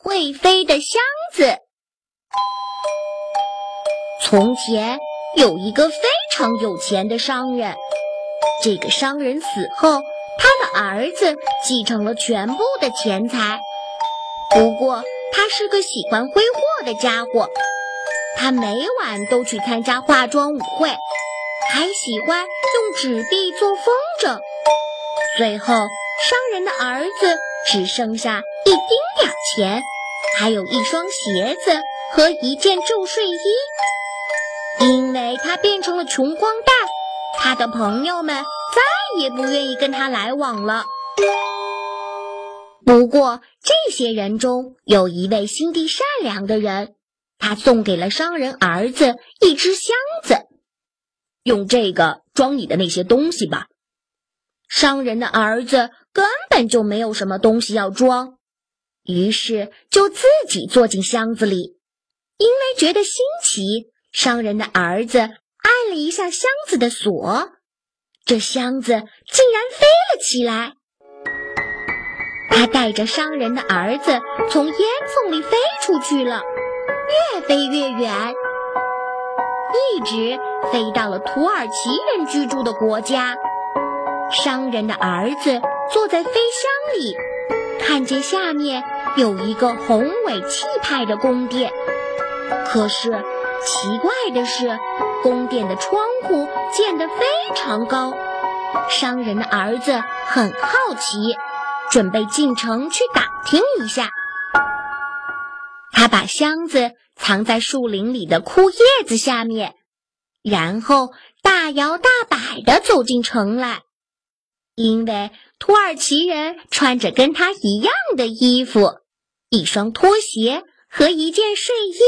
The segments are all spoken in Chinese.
会飞的箱子。从前有一个非常有钱的商人，这个商人死后，他的儿子继承了全部的钱财。不过，他是个喜欢挥霍的家伙，他每晚都去参加化妆舞会，还喜欢用纸币做风筝。最后，商人的儿子只剩下一丁点钱，还有一双鞋子和一件旧睡衣。因为他变成了穷光蛋，他的朋友们再也不愿意跟他来往了。不过，这些人中有一位心地善良的人，他送给了商人儿子一只箱子，用这个装你的那些东西吧。商人的儿子根本就没有什么东西要装，于是就自己坐进箱子里。因为觉得新奇，商人的儿子按了一下箱子的锁，这箱子竟然飞了起来。他带着商人的儿子从烟囱里飞出去了，越飞越远，一直飞到了土耳其人居住的国家。商人的儿子坐在飞箱里，看见下面有一个宏伟气派的宫殿。可是奇怪的是，宫殿的窗户建得非常高。商人的儿子很好奇，准备进城去打听一下。他把箱子藏在树林里的枯叶子下面，然后大摇大摆地走进城来。因为土耳其人穿着跟他一样的衣服，一双拖鞋和一件睡衣。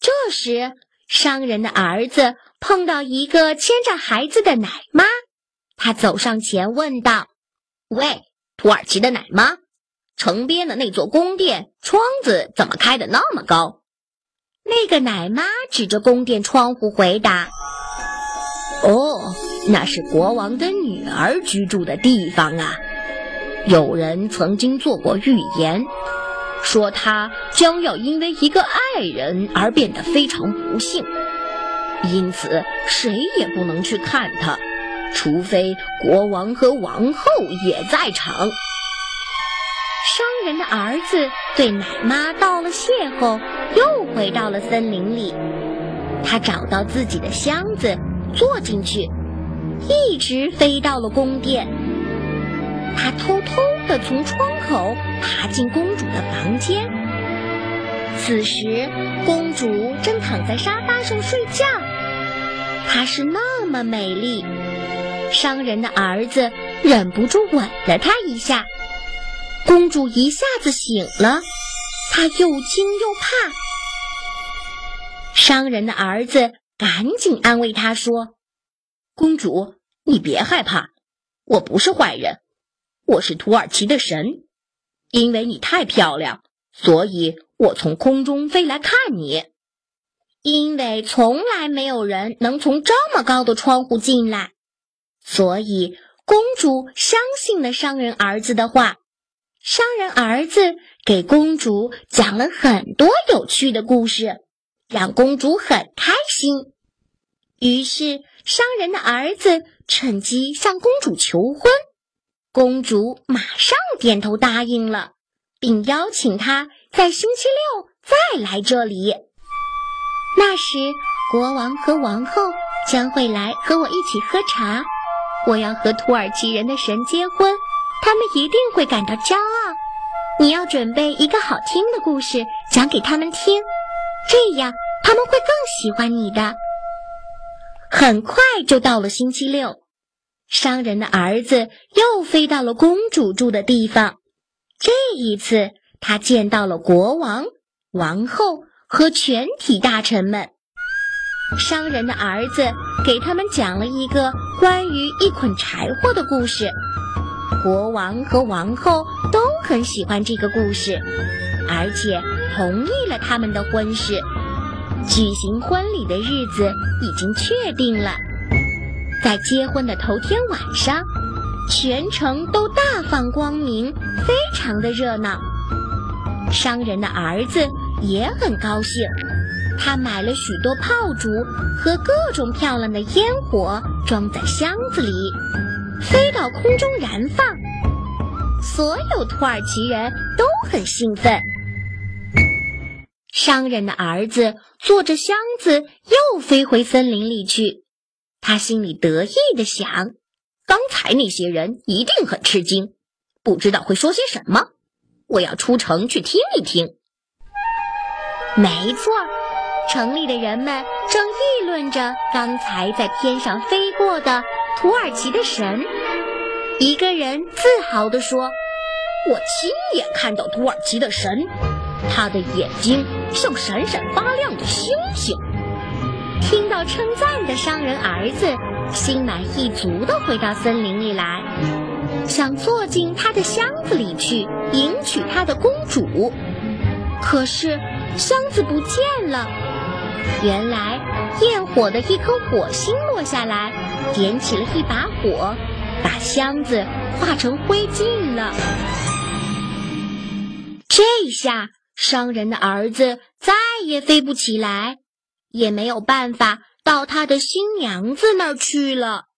这时，商人的儿子碰到一个牵着孩子的奶妈，他走上前问道：“喂，土耳其的奶妈，城边的那座宫殿窗子怎么开的那么高？”那个奶妈指着宫殿窗户回答：“哦。”那是国王的女儿居住的地方啊！有人曾经做过预言，说他将要因为一个爱人而变得非常不幸，因此谁也不能去看他，除非国王和王后也在场。商人的儿子对奶妈道了谢后，又回到了森林里。他找到自己的箱子，坐进去。一直飞到了宫殿，他偷偷地从窗口爬进公主的房间。此时，公主正躺在沙发上睡觉，她是那么美丽，商人的儿子忍不住吻了她一下。公主一下子醒了，她又惊又怕。商人的儿子赶紧安慰她说。公主，你别害怕，我不是坏人，我是土耳其的神。因为你太漂亮，所以我从空中飞来看你。因为从来没有人能从这么高的窗户进来，所以公主相信了商人儿子的话。商人儿子给公主讲了很多有趣的故事，让公主很开心。于是。商人的儿子趁机向公主求婚，公主马上点头答应了，并邀请他在星期六再来这里。那时，国王和王后将会来和我一起喝茶。我要和土耳其人的神结婚，他们一定会感到骄傲。你要准备一个好听的故事讲给他们听，这样他们会更喜欢你的。很快就到了星期六，商人的儿子又飞到了公主住的地方。这一次，他见到了国王、王后和全体大臣们。商人的儿子给他们讲了一个关于一捆柴火的故事。国王和王后都很喜欢这个故事，而且同意了他们的婚事。举行婚礼的日子已经确定了，在结婚的头天晚上，全城都大放光明，非常的热闹。商人的儿子也很高兴，他买了许多炮竹和各种漂亮的烟火，装在箱子里，飞到空中燃放。所有土耳其人都很兴奋。商人的儿子坐着箱子又飞回森林里去，他心里得意地想：刚才那些人一定很吃惊，不知道会说些什么。我要出城去听一听。没错，城里的人们正议论着刚才在天上飞过的土耳其的神。一个人自豪地说：“我亲眼看到土耳其的神，他的眼睛像闪闪发亮的星星。”称赞的商人儿子心满意足地回到森林里来。想坐进他的箱子里去迎娶他的公主，可是箱子不见了。原来焰火的一颗火星落下来，点起了一把火，把箱子化成灰烬了。这下商人的儿子再也飞不起来，也没有办法到他的新娘子那儿去了。